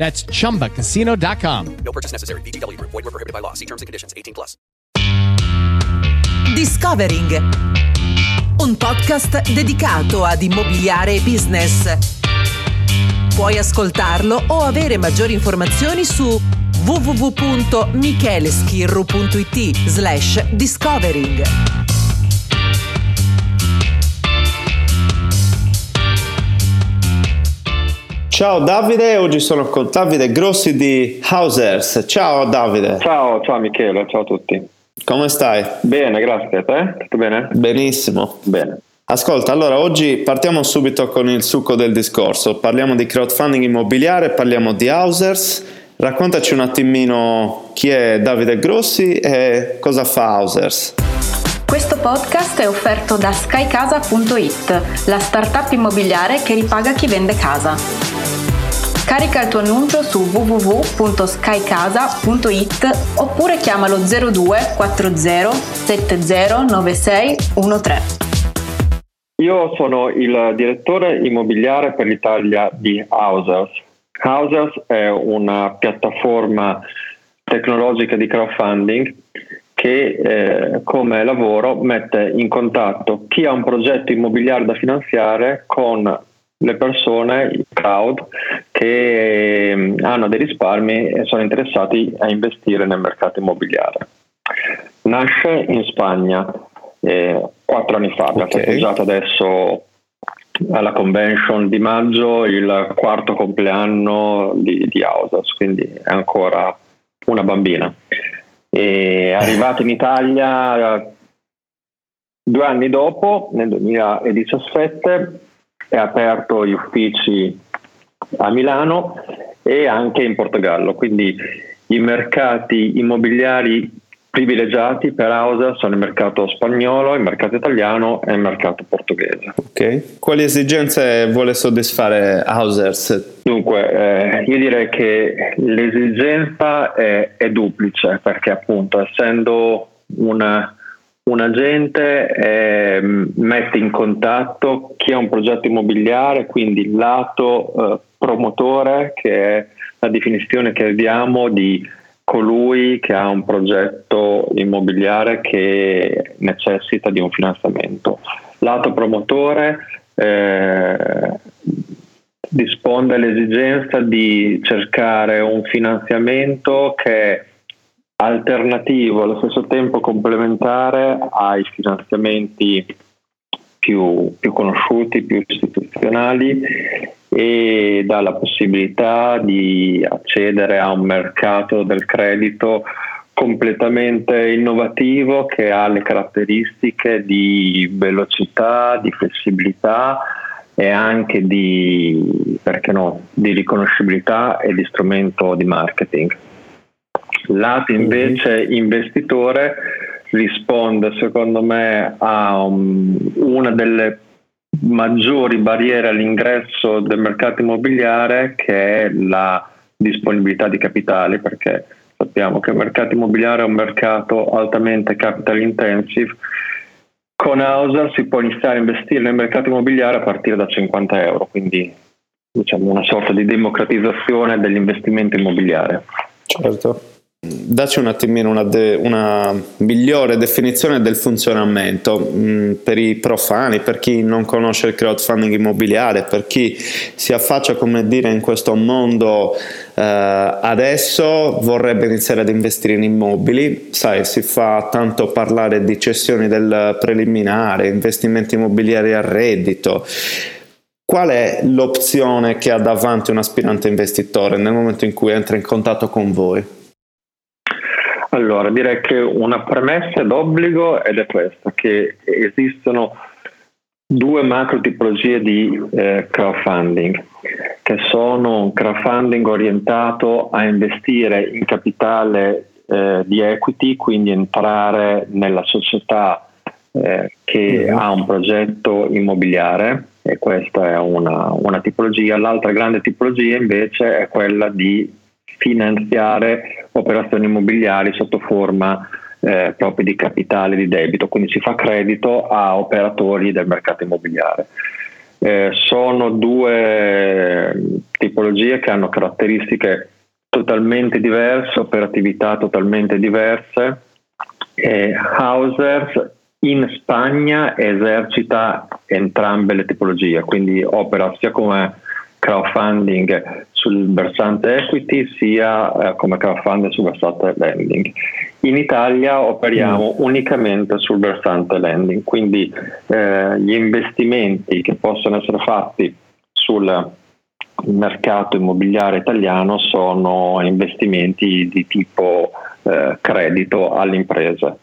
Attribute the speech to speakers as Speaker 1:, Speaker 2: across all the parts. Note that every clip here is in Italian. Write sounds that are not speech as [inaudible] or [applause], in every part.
Speaker 1: That's chumbacasino.com.
Speaker 2: No purchase necessary. VGW Group. Void were prohibited by law. See terms and conditions. 18 plus.
Speaker 3: Discovering. Un podcast dedicato ad immobiliare e business. Puoi ascoltarlo o avere maggiori informazioni su www.micheleschirru.it slash discovering.
Speaker 4: Ciao Davide, oggi sono con Davide Grossi di Housers. Ciao Davide.
Speaker 5: Ciao, ciao Michele, ciao a tutti.
Speaker 4: Come stai?
Speaker 5: Bene, grazie a te. Tutto bene?
Speaker 4: Benissimo.
Speaker 5: Bene.
Speaker 4: Ascolta, allora oggi partiamo subito con il succo del discorso. Parliamo di crowdfunding immobiliare, parliamo di Housers. Raccontaci un attimino chi è Davide Grossi e cosa fa Housers.
Speaker 6: Questo podcast è offerto da skycasa.it, la startup immobiliare che ripaga chi vende casa. Carica il tuo annuncio su www.skycasa.it oppure chiamalo 02 40 70 96 13.
Speaker 5: Io sono il direttore immobiliare per l'Italia di Housers. Housers è una piattaforma tecnologica di crowdfunding che eh, come lavoro mette in contatto chi ha un progetto immobiliare da finanziare con le persone, i crowd, che eh, hanno dei risparmi e sono interessati a investire nel mercato immobiliare. Nasce in Spagna eh, quattro anni fa, abbiamo
Speaker 4: Ok.
Speaker 5: festeggiato adesso alla convention di maggio il quarto compleanno di, di Housers, quindi è ancora una bambina. È arrivata in Italia eh, due anni dopo, nel 2017, è aperto gli uffici a Milano e anche in Portogallo, quindi i mercati immobiliari privilegiati per Housers sono il mercato spagnolo, il mercato italiano e il mercato portoghese.
Speaker 4: Ok. Quali esigenze vuole soddisfare Housers?
Speaker 5: Dunque, eh, io direi che l'esigenza è, è duplice perché appunto essendo una- un agente eh, mette in contatto chi ha un progetto immobiliare, quindi il lato eh, promotore che è la definizione che abbiamo di colui che ha un progetto immobiliare che necessita di un finanziamento. Lato promotore eh, risponde all'esigenza di cercare un finanziamento che è alternativo, allo stesso tempo complementare ai finanziamenti più, più conosciuti, più istituzionali e dà la possibilità di accedere a un mercato del credito completamente innovativo che ha le caratteristiche di velocità, di flessibilità e anche di, no, di riconoscibilità e di strumento di marketing. Lato invece investitore risponde secondo me a um, una delle maggiori barriere all'ingresso del mercato immobiliare che è la disponibilità di capitali perché sappiamo che il mercato immobiliare è un mercato altamente capital intensive. Con Hauser si può iniziare a investire nel mercato immobiliare a partire da 50 euro quindi diciamo una sorta di democratizzazione dell'investimento immobiliare.
Speaker 4: Certo Dacci un attimino una, de- una, migliore definizione del funzionamento mh, mm, per i profani, per chi non conosce il crowdfunding immobiliare, per chi si affaccia come dire in questo mondo eh, adesso vorrebbe iniziare ad investire in immobili, sai si fa tanto parlare di cessioni del preliminare, investimenti immobiliari a reddito. Qual è l'opzione che ha davanti un aspirante investitore nel momento in cui entra in contatto con voi?
Speaker 5: Allora, direi che una premessa d'obbligo ed è questa, che esistono due macro tipologie di eh, crowdfunding, che sono un crowdfunding orientato a investire in capitale eh, di equity, quindi entrare nella società eh, che mm-hmm. ha un progetto immobiliare e questa è una, una tipologia. L'altra grande tipologia invece è quella di finanziare operazioni immobiliari sotto forma eh, proprio di capitale di debito, quindi si fa credito a operatori del mercato immobiliare. Eh, sono due tipologie che hanno caratteristiche totalmente diverse, operatività totalmente diverse. Eh, Hausers in Spagna esercita entrambe le tipologie, quindi opera sia come crowdfunding sul versante equity sia eh, come crowdfunding sul versante lending. In Italia operiamo mm. unicamente sul versante lending, quindi eh, gli investimenti che possono essere fatti sul mercato immobiliare italiano sono investimenti di tipo eh, credito alle imprese.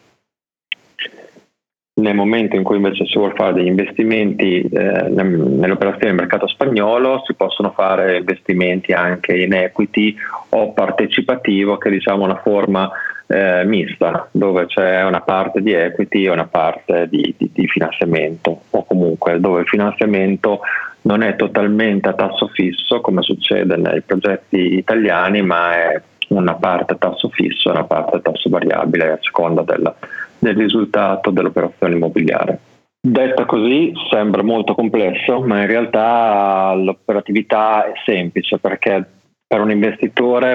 Speaker 5: Nel momento in cui invece si vuole fare degli investimenti eh, nell'operazione del mercato spagnolo si possono fare investimenti anche in equity o partecipativo che è diciamo una forma eh, mista dove c'è una parte di equity e una parte di, di, di finanziamento o comunque dove il finanziamento non è totalmente a tasso fisso come succede nei progetti italiani ma è una parte a tasso fisso e una parte a tasso variabile a seconda della del risultato dell'operazione immobiliare. Detta così sembra molto complesso, ma in realtà l'operatività è semplice perché per un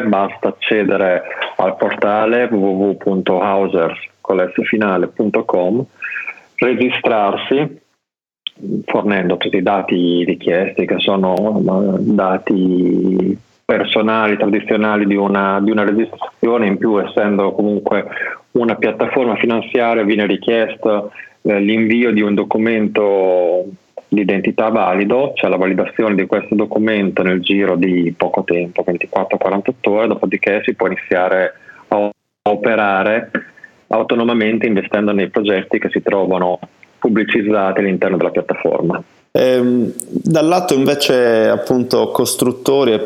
Speaker 5: basta accedere al portale www.housers.com, registrarsi fornendo tutti i dati richiesti che sono dati personali, tradizionali di una, di una registrazione, in più essendo comunque una piattaforma finanziaria viene richiesto eh, l'invio di un documento di identità valido, cioè la validazione di questo documento nel giro di poco tempo, 24-48 ore, dopodiché si può iniziare a operare autonomamente investendo nei progetti che si trovano pubblicizzati all'interno della piattaforma.
Speaker 4: Ehm, dal lato invece appunto costruttori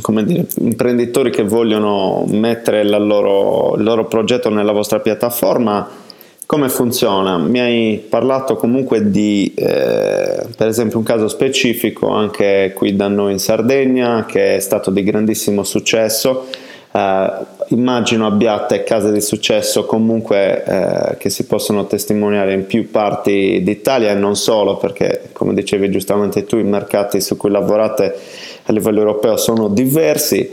Speaker 4: come dire, imprenditori che vogliono mettere loro, il loro progetto nella vostra piattaforma, come funziona? Mi hai parlato comunque di, eh, per esempio, un caso specifico anche qui da noi in Sardegna che è stato di grandissimo successo. Eh, immagino abbiate case di successo comunque eh, che si possono testimoniare in più parti d'Italia e non solo perché, come dicevi giustamente tu, i mercati su cui lavorate a livello europeo sono diversi.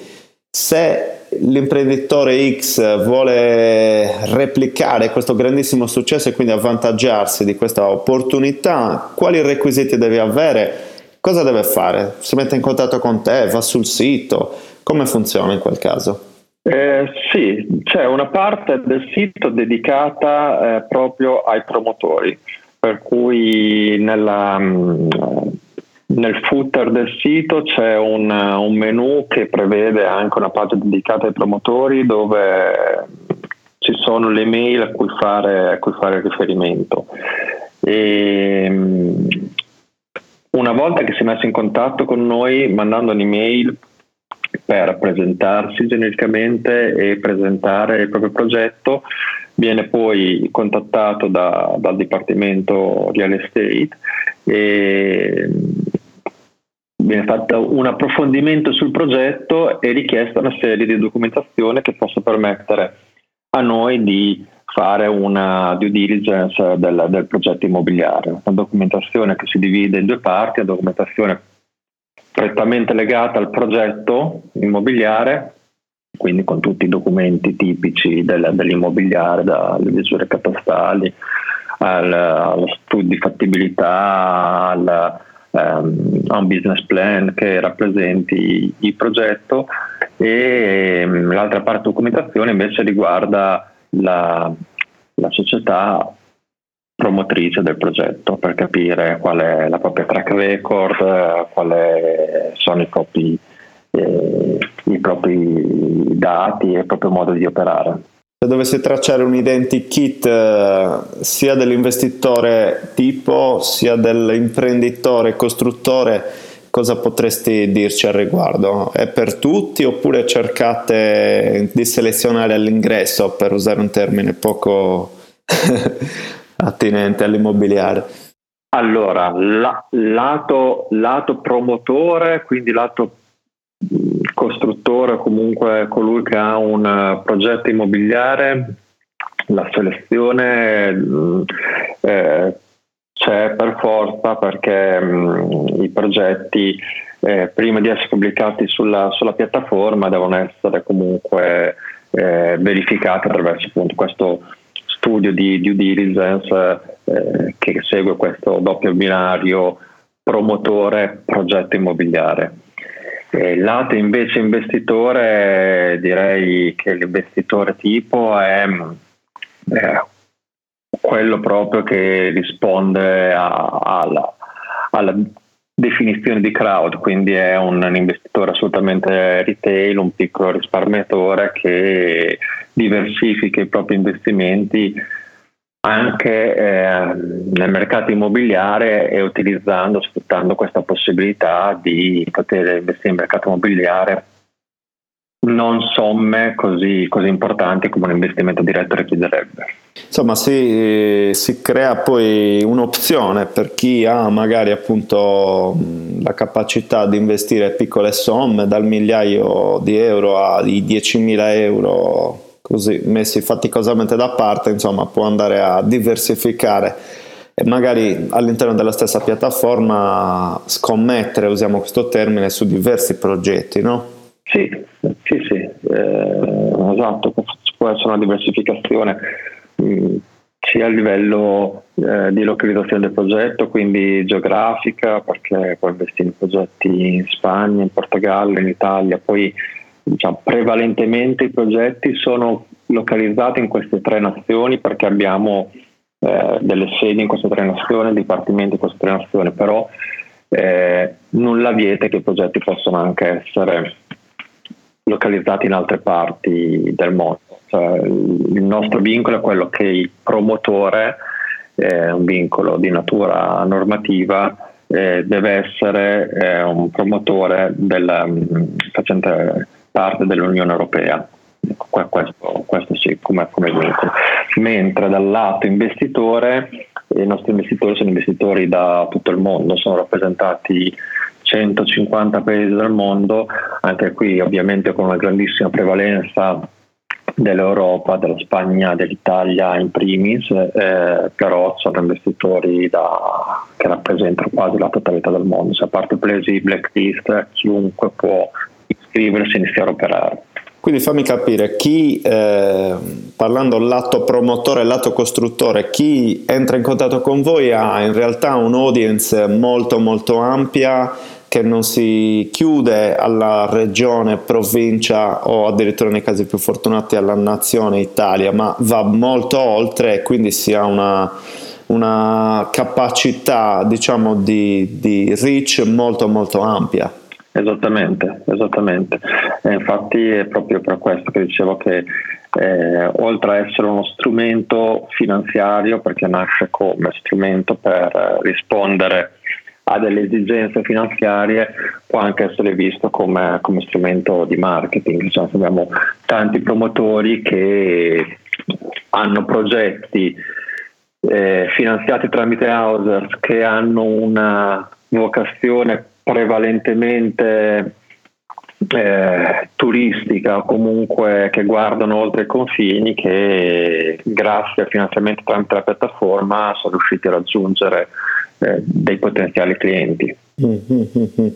Speaker 4: Se l'imprenditore X vuole replicare questo grandissimo successo e quindi avvantaggiarsi di questa opportunità, quali requisiti deve avere? Cosa deve fare? Si mette in contatto con te, va sul sito? Come funziona in quel caso?
Speaker 5: Eh, sì, c'è una parte del sito dedicata eh, proprio ai promotori, per cui nella, mm, nel footer del sito c'è un, un, menu che prevede anche una pagina dedicata ai promotori dove ci sono le mail a cui fare, a cui fare riferimento. E, mm, una volta che si è messo in contatto con noi mandando un'email per presentarsi genericamente e presentare il proprio progetto, viene poi contattato da, dal Dipartimento Real Estate e viene fatto un approfondimento sul progetto e richiesta una serie di documentazione che possa permettere a noi di fare una due diligence del, del progetto immobiliare, una documentazione che si divide in due parti, una documentazione prettamente legata al progetto immobiliare, quindi con tutti i documenti tipici del, dell'immobiliare, dalle misure catastali al, allo studio di fattibilità, al, um, a un business plan che rappresenti il progetto e um, l'altra parte documentazione invece riguarda la, la società promotrice del progetto per capire qual è la propria track record, quali sono i propri, eh, i propri dati e il proprio modo di operare.
Speaker 4: Se dovessi tracciare un identikit eh, sia dell'investitore tipo sia dell'imprenditore costruttore, cosa potresti dirci al riguardo? È per tutti oppure cercate di selezionare all'ingresso, per usare un termine poco [laughs] attinente all'immobiliare?
Speaker 5: Allora, la, lato, lato promotore, quindi lato costruttore o comunque colui che ha un eh, progetto immobiliare, la selezione mm, eh, c'è per forza perché mh, mm, i progetti eh, prima di essere pubblicati sulla, sulla, piattaforma devono essere comunque eh, verificati attraverso appunto questo studio di due diligence eh, che segue questo doppio binario promotore progetto immobiliare. E lato invece investitore direi che l'investitore tipo è, è quello proprio che risponde a, alla, alla definizione di crowd, quindi è un, un, investitore assolutamente retail, un piccolo risparmiatore che diversifica i propri investimenti anche eh, nel mercato immobiliare e utilizzando, sfruttando questa possibilità di poter investire in mercato immobiliare non somme così, così importanti come un investimento diretto richiederebbe.
Speaker 4: Insomma, si, si, crea poi un'opzione per chi ha magari appunto la capacità di investire piccole somme, dal migliaio di euro ai 10.000 euro così messi faticosamente da parte, insomma, può andare a diversificare e magari all'interno della stessa piattaforma scommettere, usiamo questo termine, su diversi progetti, no?
Speaker 5: Sì, sì, sì, eh, esatto, può essere una diversificazione mh, mm, sia a livello eh, di localizzazione del progetto, quindi geografica, perché puoi investire in progetti in Spagna, in Portogallo, in Italia, poi diciamo, prevalentemente i progetti sono localizzati in queste tre nazioni perché abbiamo eh, delle sedi in queste tre nazioni, dipartimenti in queste tre nazioni, però eh, nulla vieta che i progetti possono anche essere localizzati in altre parti del mondo. Cioè, il nostro vincolo è quello che il promotore, eh, un vincolo di natura normativa, eh, deve essere eh, un promotore del, mm, facente parte dell'Unione Europea. Questo, questo sì, come, come vincolo. Mentre dal lato investitore, i nostri investitori sono investitori da tutto il mondo, sono rappresentati 150 paesi del mondo, anche qui ovviamente con una grandissima prevalenza dell'Europa, della Spagna, dell'Italia in primis, eh, però sono investitori da, che rappresentano quasi la totalità del mondo, se a parte paesi blacklist chiunque può iscriversi e iniziare a operare.
Speaker 4: Quindi fammi capire, chi, eh, parlando lato promotore lato costruttore, chi entra in contatto con voi ha in realtà un'audience molto molto ampia che non si chiude alla regione, provincia o addirittura nei casi più fortunati alla nazione Italia, ma va molto oltre e quindi si ha una, una capacità diciamo di, di reach molto molto ampia.
Speaker 5: Esattamente, esattamente. E infatti è proprio per questo che dicevo che eh, oltre a essere uno strumento finanziario, perché nasce come strumento per rispondere a delle esigenze finanziarie, può anche essere visto come, come strumento di marketing. Cioè, abbiamo tanti promotori che hanno progetti eh, finanziati tramite Housers che hanno una vocazione prevalentemente eh, turistica o comunque che guardano oltre i confini che grazie al finanziamento tramite la piattaforma sono riusciti a raggiungere eh, dei potenziali clienti.
Speaker 4: Mm-hmm.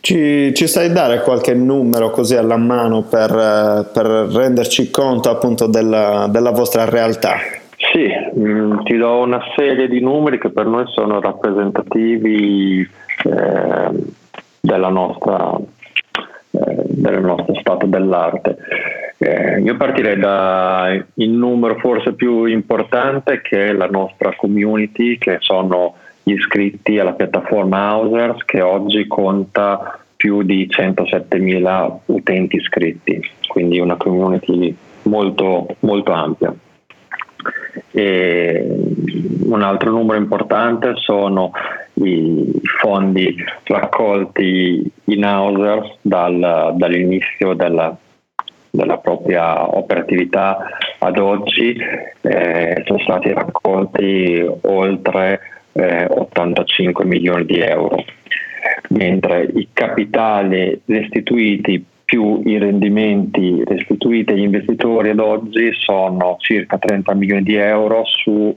Speaker 4: Ci, ci, sai dare qualche numero così alla mano per, per renderci conto appunto della, della vostra realtà?
Speaker 5: Sì, mh, mm, ti do una serie di numeri che per noi sono rappresentativi eh, della nostra, eh, del nostro stato dell'arte. Eh, io partirei dal numero forse più importante che è la nostra community, che sono gli iscritti alla piattaforma Housers, che oggi conta più di 107.000 utenti iscritti, quindi una community molto, molto ampia. E un altro numero importante sono i fondi raccolti in Housers dal, dall'inizio della, della, propria operatività ad oggi. Eh, sono stati raccolti oltre eh, 85 milioni di euro, mentre i capitali restituiti più i rendimenti restituiti agli investitori ad oggi sono circa 30 milioni di euro su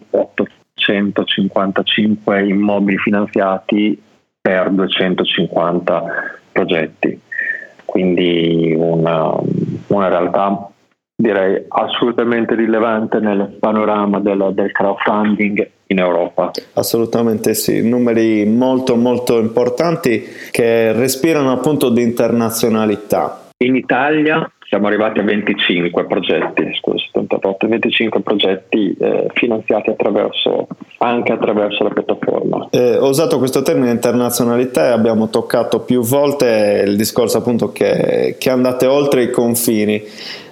Speaker 5: 855 immobili finanziati per 250 progetti. Quindi una, una realtà direi assolutamente rilevante nel panorama del, del crowdfunding in Europa.
Speaker 4: Assolutamente sì, numeri molto molto importanti che respirano appunto di internazionalità.
Speaker 5: In Italia siamo arrivati a 25 progetti, scusa, 78, 25 progetti eh, finanziati attraverso, anche attraverso la piattaforma.
Speaker 4: Eh, ho usato questo termine internazionalità e abbiamo toccato più volte il discorso appunto che, che andate oltre i confini.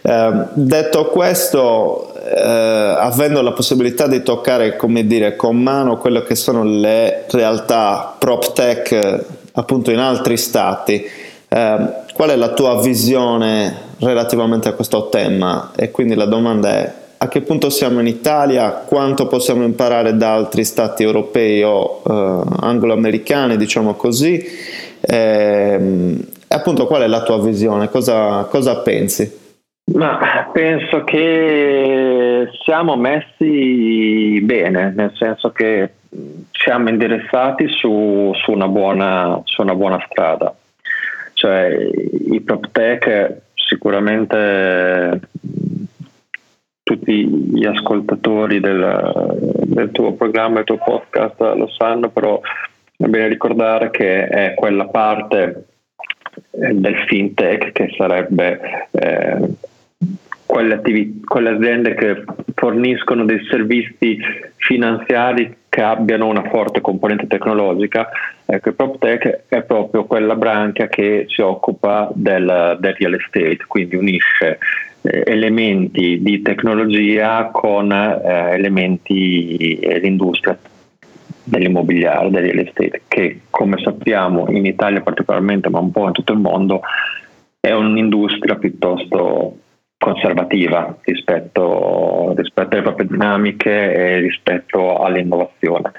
Speaker 4: Eh, detto questo, eh, avendo la possibilità di toccare, come dire, con mano quelle che sono le realtà prop tech appunto in altri stati, eh, qual è la tua visione relativamente a questo tema? E quindi la domanda è a che punto siamo in Italia, quanto possiamo imparare da altri stati europei o eh, anglo-americani, diciamo così, e, ehm, e, appunto qual è la tua visione, cosa, cosa pensi?
Speaker 5: Ma penso che siamo messi bene, nel senso che siamo indirizzati su, su, una, buona, su una buona strada. Cioè, i prop tech sicuramente tutti gli ascoltatori del, del tuo programma, del tuo podcast lo sanno, però è bene ricordare che è quella parte eh, del fintech che sarebbe eh, quelle, attivi- quelle aziende che forniscono dei servizi finanziari che abbiano una forte componente tecnologica. Ecco, PropTech è proprio quella branca che si occupa del, del real estate, quindi unisce eh, elementi di tecnologia con eh, elementi dell'industria dell'immobiliare, del real estate, che come sappiamo in Italia particolarmente, ma un po' in tutto il mondo, è un'industria piuttosto conservativa rispetto, rispetto, alle proprie dinamiche e rispetto all'innovazione.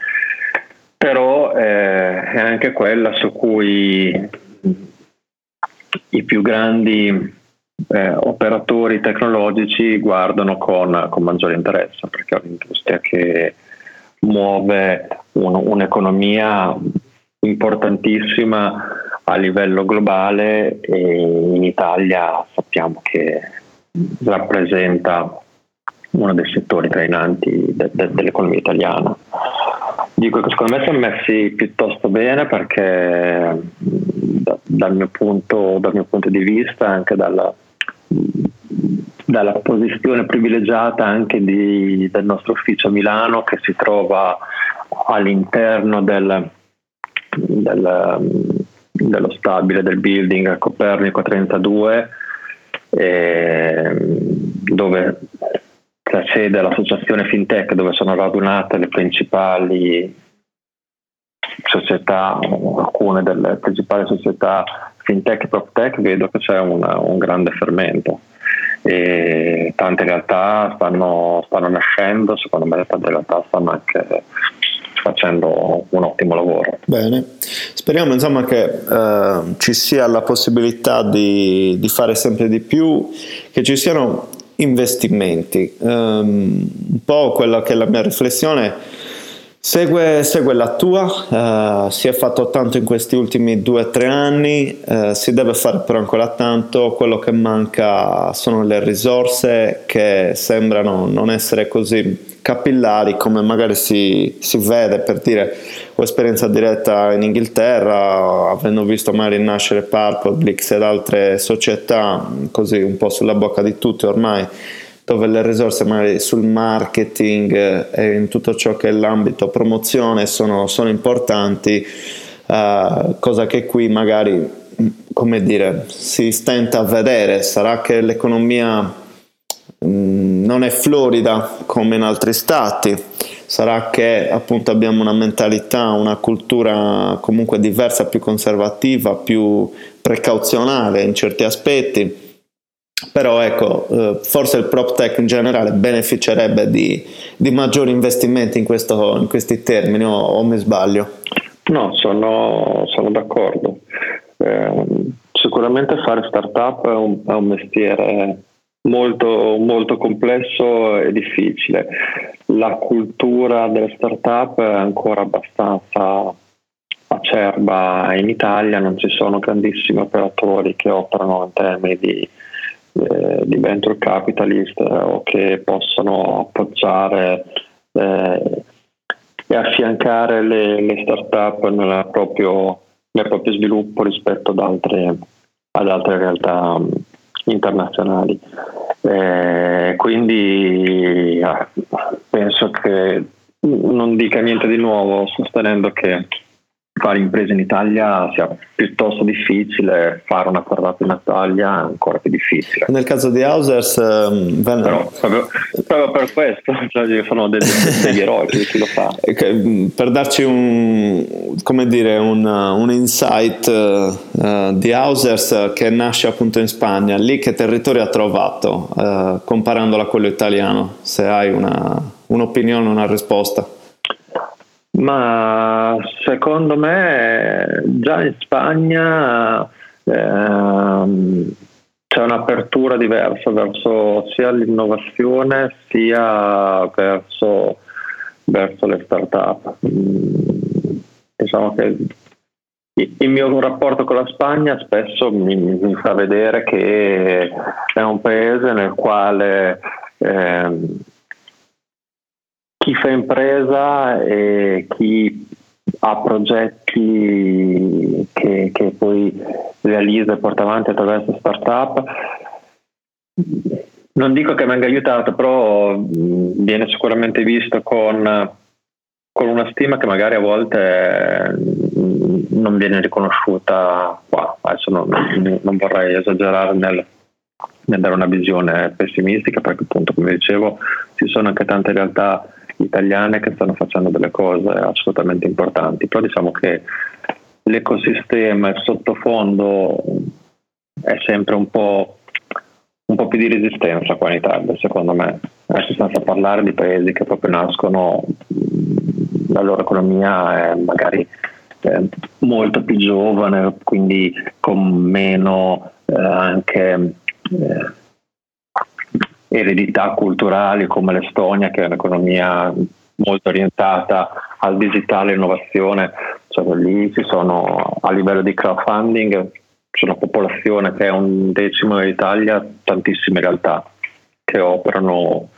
Speaker 5: Però eh, è anche quella su cui i più grandi eh, operatori tecnologici guardano con, con, maggiore interesse, perché è un'industria che muove un, un'economia importantissima a livello globale e in Italia sappiamo che rappresenta uno dei settori trainanti de- de- dell'economia italiana. Dico che secondo me siamo messi piuttosto bene perché da- dal, mio punto, dal, mio punto, di vista, anche dalla, dalla posizione privilegiata anche di, del nostro ufficio a Milano che si trova all'interno del, del, dello stabile del building a Copernico 32 eh, dove c'è sede l'associazione FinTech dove sono radunate le principali società, alcune delle principali società FinTech e PropTech, vedo che c'è una, un grande fermento. E tante realtà stanno, stanno nascendo, secondo me tante realtà stanno anche facendo un ottimo lavoro.
Speaker 4: Bene, speriamo insomma che eh, ci sia la possibilità di, di, fare sempre di più, che ci siano investimenti. Um, un po' quella che è la mia riflessione Segue, segue, la tua, uh, si è fatto tanto in questi ultimi due o tre anni, uh, si deve fare però ancora tanto, quello che manca sono le risorse che sembrano non essere così capillari come magari si, si vede per dire ho esperienza diretta in Inghilterra, avendo visto magari nascere Purple, Blix ed altre società, così un po' sulla bocca di tutti ormai dove le risorse magari sul marketing eh, e in tutto ciò che è l'ambito promozione sono, sono importanti, uh, cosa che qui magari, mm, come dire, si stenta a vedere. Sarà che l'economia um, non è florida come in altri stati, sarà che appunto abbiamo una mentalità, una cultura comunque diversa, più conservativa, più precauzionale in certi aspetti però ecco, eh, forse il prop tech in generale beneficerebbe di, di maggiori investimenti in, questo, in questi termini o, o, mi sbaglio?
Speaker 5: No, sono, sono d'accordo. Eh, sicuramente fare startup è un, è un mestiere molto, molto complesso e difficile. La cultura delle startup è ancora abbastanza acerba in Italia, non ci sono grandissimi operatori che operano in termini di di venture capitalist eh, o che possono appoggiare eh, e affiancare le, le start-up nel proprio, nel proprio sviluppo rispetto ad altre, ad altre realtà um, internazionali. Eh, quindi ah, penso che non dica niente di nuovo sostenendo che fare imprese in Italia sia piuttosto difficile, fare una startup in Italia è ancora più difficile.
Speaker 4: Nel caso di Hausers, um,
Speaker 5: Però, proprio, proprio, per questo [laughs] cioè, sono degli, degli eroi chi lo fa.
Speaker 4: Mm, per darci un, dire, un, un insight uh, di Hausers che nasce appunto in Spagna, lì che territorio ha trovato uh, comparandolo a quello italiano? Se hai una, un'opinione, una risposta.
Speaker 5: Ma secondo me già in Spagna ehm, c'è un'apertura diversa verso sia l'innovazione sia verso, verso le start-up. Mm, diciamo che il mio rapporto con la Spagna spesso mi, mi fa vedere che è un paese nel quale eh, chi fa impresa e chi ha progetti che, che poi realizza e porta avanti attraverso startup non dico che venga aiutato, però viene sicuramente visto con, con, una stima che magari a volte non viene riconosciuta qua. Adesso non, non vorrei esagerare nel, nel, dare una visione pessimistica, perché appunto, come dicevo, ci sono anche tante realtà italiane che stanno facendo delle cose assolutamente importanti, però diciamo che l'ecosistema, il sottofondo è sempre un po', un po più di resistenza qua in Italia, secondo me, adesso senza parlare di paesi che proprio nascono, la loro economia è magari eh, molto più giovane, quindi con meno eh, anche... Eh, eredità culturali come l'Estonia, che è un'economia molto orientata al digitale innovazione, cioè lì ci sono a livello di crowdfunding c'è una popolazione che è un decimo dell'Italia, tantissime realtà che operano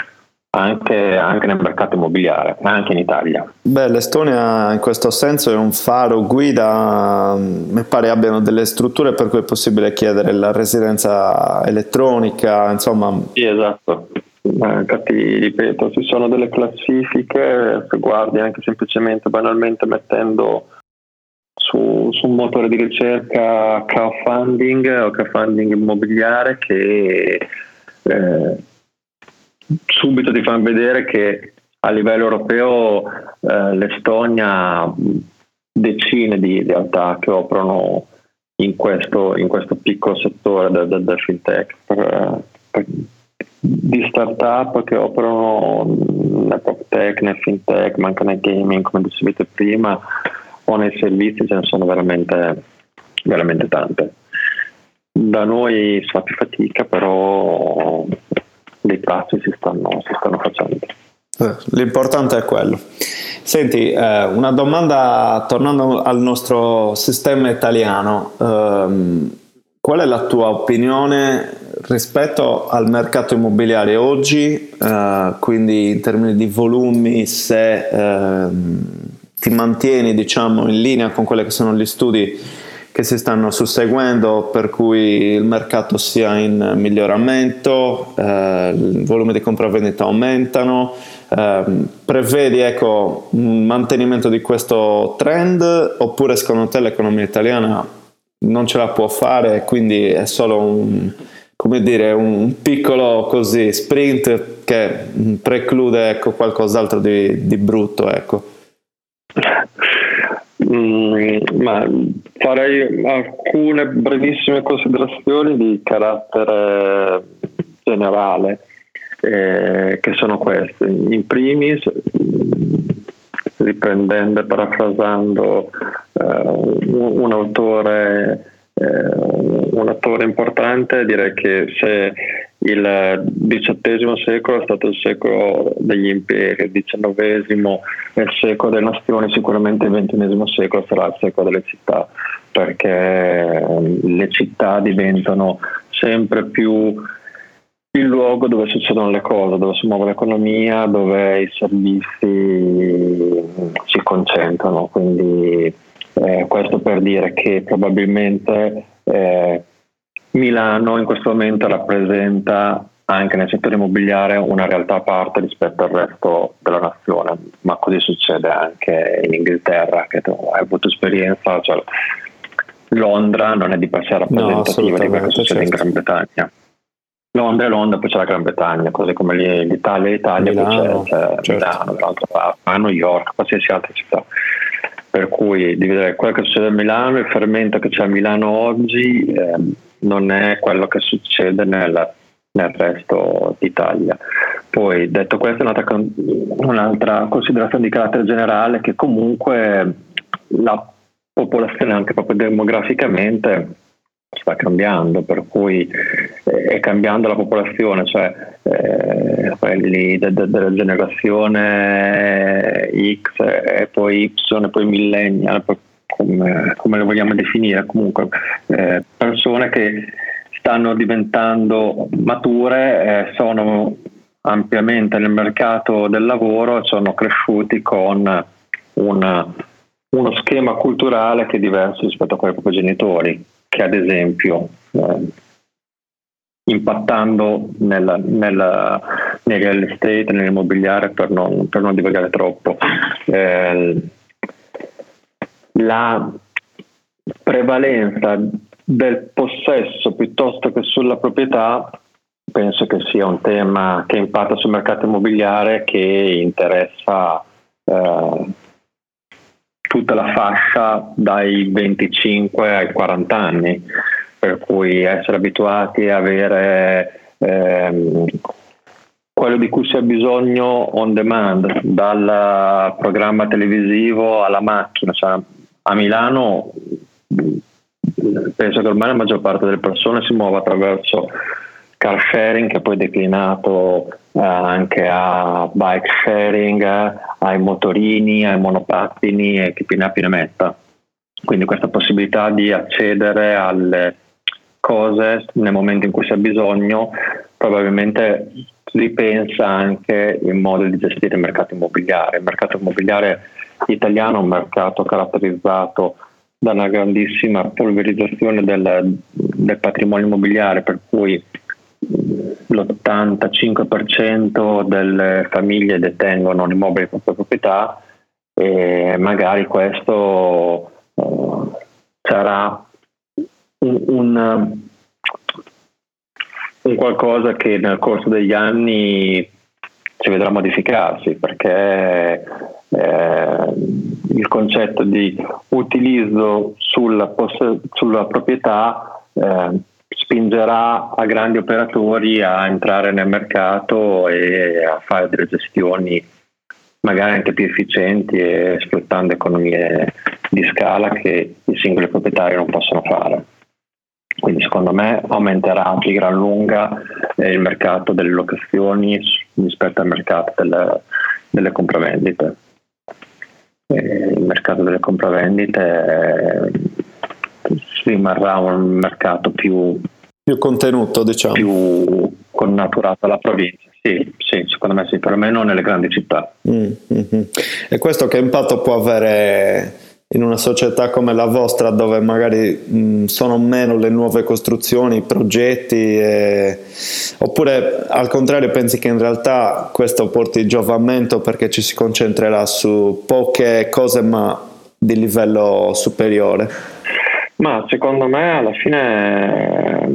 Speaker 5: anche, anche, nel mercato immobiliare, anche in Italia.
Speaker 4: Beh, l'Estonia in questo senso è un faro guida, mi pare abbiano delle strutture per cui è possibile chiedere la residenza elettronica, insomma.
Speaker 5: Sì, esatto. Infatti, ripeto, ci sono delle classifiche, se guardi anche semplicemente, banalmente mettendo su, su, un motore di ricerca crowdfunding o crowdfunding immobiliare che eh, subito ti fanno vedere che a livello europeo eh, l'Estonia ha decine di realtà che operano in questo, in questo piccolo settore del, del, del fintech per, per, di start-up che operano nel prop tech, nel fintech, ma anche nel gaming, come dicevete prima, o nei servizi ce ne sono veramente, veramente tante. Da noi si fa più fatica, però dei passi si stanno, si stanno facendo.
Speaker 4: Eh, l'importante è quello. Senti, eh, una domanda tornando al nostro sistema italiano. Ehm, qual è la tua opinione rispetto al mercato immobiliare oggi, eh, quindi in termini di volumi, se eh, ti mantieni diciamo, in linea con quelli che sono gli studi che si stanno susseguendo per cui il mercato sia in miglioramento, eh, il volume di compravendita aumentano, eh, prevedi ecco, un mantenimento di questo trend oppure secondo te l'economia italiana non ce la può fare quindi è solo un, dire, un piccolo così, sprint che preclude ecco, qualcos'altro di, di brutto? Ecco.
Speaker 5: Mm, ma farei alcune brevissime considerazioni di carattere generale, eh, che sono queste. In primis, riprendendo e parafrasando eh, un, un, autore, eh, un autore importante, direi che se il XVIII secolo è stato il secolo degli imperi, il XIX è il secolo delle nazioni, sicuramente il XXI secolo sarà il secolo delle città, perché ehm, le città diventano sempre più il luogo dove succedono le cose, dove si muove l'economia, dove i servizi si concentrano. Quindi eh, questo per dire che probabilmente eh, Milano in questo momento rappresenta anche nel settore immobiliare una realtà a parte rispetto al resto della nazione, ma così succede anche in Inghilterra, che tu hai avuto esperienza, cioè Londra non è di per sé rappresentativa no, di quello che succede certo. in Gran Bretagna. Londra è Londra, poi c'è la Gran Bretagna, così come l'Italia è l'Italia, Milano, poi c'è, c'è certo. Milano, dall'altra parte, a New York, qualsiasi altra città. Per cui di vedere quello che succede a Milano, il fermento che c'è a Milano oggi eh, non è quello che succede nel, nel resto d'Italia. Poi detto questo, un'altra, un'altra considerazione di carattere generale che comunque la popolazione anche proprio demograficamente sta cambiando, per cui eh, è cambiando la popolazione, cioè eh, quelli de, de, della generazione X e poi Y e poi millennial, come, come le vogliamo definire, comunque eh, persone che stanno diventando mature, eh, sono ampiamente nel mercato del lavoro, sono cresciuti con una, uno schema culturale che è diverso rispetto a quelli dei propri genitori che ad esempio eh, impattando nel, nel, nel, real estate, nell'immobiliare per non, per non divagare troppo, eh, la prevalenza del possesso piuttosto che sulla proprietà penso che sia un tema che impatta sul mercato immobiliare che interessa eh, tutta la fascia dai 25 ai 40 anni, per cui essere abituati a avere ehm, quello di cui si ha bisogno on demand, dal programma televisivo alla macchina. Cioè, a Milano penso che ormai la maggior parte delle persone si muova attraverso car sharing che poi è declinato eh, anche a bike sharing, ai motorini, ai monopattini e chi più ne ha più ne metta. Quindi questa possibilità di accedere alle cose nel momento in cui si ha bisogno probabilmente ripensa anche il modo di gestire il mercato immobiliare. Il mercato immobiliare italiano è un mercato caratterizzato da una grandissima polverizzazione del, del patrimonio immobiliare, per cui l'85% delle famiglie detengono un immobile di propria proprietà e magari questo uh, sarà un, un, un, qualcosa che nel corso degli anni si vedrà modificarsi perché eh, il concetto di utilizzo sulla, sulla proprietà eh, spingerà a grandi operatori a entrare nel mercato e a fare delle gestioni magari anche più efficienti e sfruttando economie di scala che i singoli proprietari non possono fare. Quindi secondo me aumenterà di gran lunga eh, il mercato delle locazioni rispetto al mercato delle, delle compravendite. E il mercato delle compravendite eh, rimarrà un mercato più,
Speaker 4: più contenuto, diciamo.
Speaker 5: Più connaturato alla provincia. Sì, sì, secondo me sì, perlomeno nelle grandi città.
Speaker 4: Mm-hmm. E questo che impatto può avere in una società come la vostra dove magari mh, sono meno le nuove costruzioni, i progetti, e... oppure al contrario pensi che in realtà questo porti giovamento perché ci si concentrerà su poche cose ma di livello superiore?
Speaker 5: Ma secondo me alla fine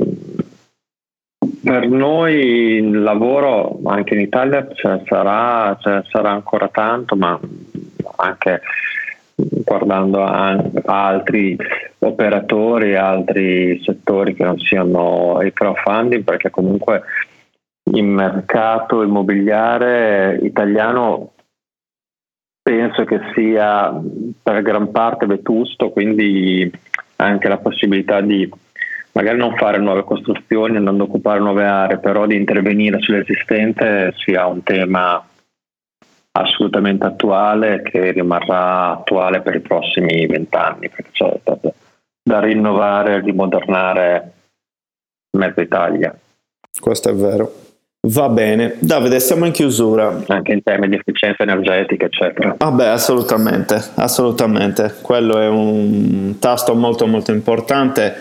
Speaker 5: per noi il lavoro anche in Italia cioè, sarà, cioè, sarà ancora tanto, ma anche guardando a altri operatori, altri settori che non siano il crowdfunding, perché comunque il mercato immobiliare italiano penso che sia per gran parte vetusto, quindi anche la possibilità di magari non fare nuove costruzioni, non occupare nuove aree, però di intervenire sull'esistente sia un tema assolutamente attuale che rimarrà attuale per i prossimi vent'anni, perché c'è da, da rinnovare e rimodernare mezza Italia.
Speaker 4: Questo è vero. Va bene, Davide, siamo in chiusura.
Speaker 5: Anche in termini di efficienza energetica, eccetera.
Speaker 4: Vabbè, ah assolutamente, assolutamente. Quello è un tasto molto molto importante.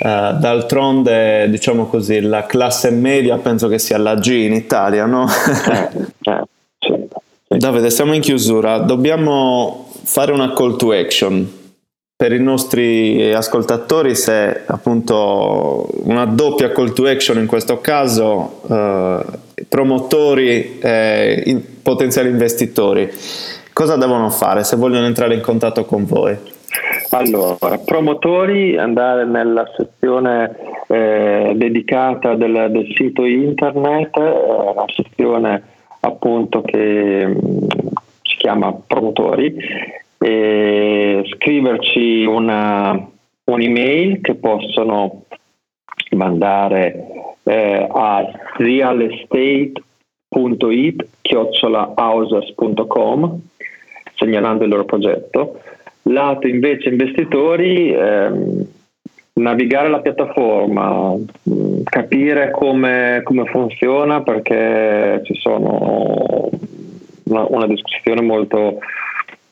Speaker 4: Uh, d'altronde, diciamo così, la classe media penso che sia la G in Italia, no?
Speaker 5: eh, eh.
Speaker 4: Davide, siamo in chiusura, dobbiamo fare una call to action per i nostri ascoltatori se appunto una doppia call to action in questo caso eh, promotori e in, potenziali investitori cosa devono fare se vogliono entrare in contatto con voi
Speaker 5: allora promotori andare nella sezione eh, dedicata del, del, sito internet eh, la sezione appunto che mm, si chiama promotori e scriverci una, un'email che possono mandare eh, a realestate.it chiocciolahouses.com segnalando il loro progetto lato invece investitori ehm, navigare la piattaforma, mm, capire come, come funziona perché ci sono una, una descrizione molto,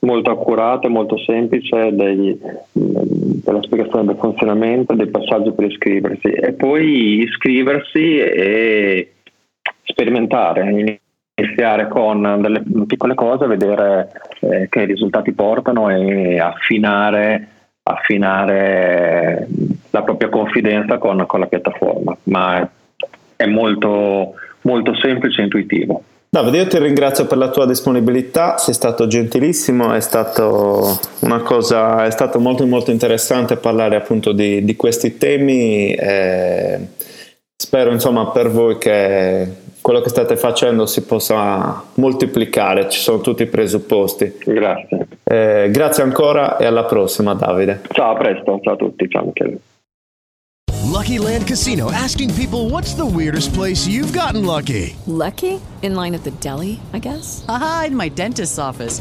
Speaker 5: molto accurata e molto semplice dei, della spiegazione del funzionamento, dei passaggi per iscriversi e poi iscriversi e sperimentare, iniziare con delle piccole cose, vedere eh, che risultati portano e affinare affinare la propria confidenza con, con la piattaforma, ma è molto, molto semplice e intuitivo.
Speaker 4: Davide, io ti ringrazio per la tua disponibilità, sei stato gentilissimo, è stato cosa, è stato molto molto interessante parlare appunto di, di questi temi. Eh, spero insomma per voi che quello che state facendo si possa moltiplicare, ci sono tutti i presupposti.
Speaker 5: Grazie.
Speaker 4: Eh, grazie ancora e alla prossima Davide.
Speaker 5: Ciao, a presto, ciao a tutti, ciao Michele.
Speaker 7: Lucky Land Casino asking people what's the weirdest place you've gotten lucky?
Speaker 8: Lucky? In line at the deli, I guess?
Speaker 9: Aha, in my dentist's office.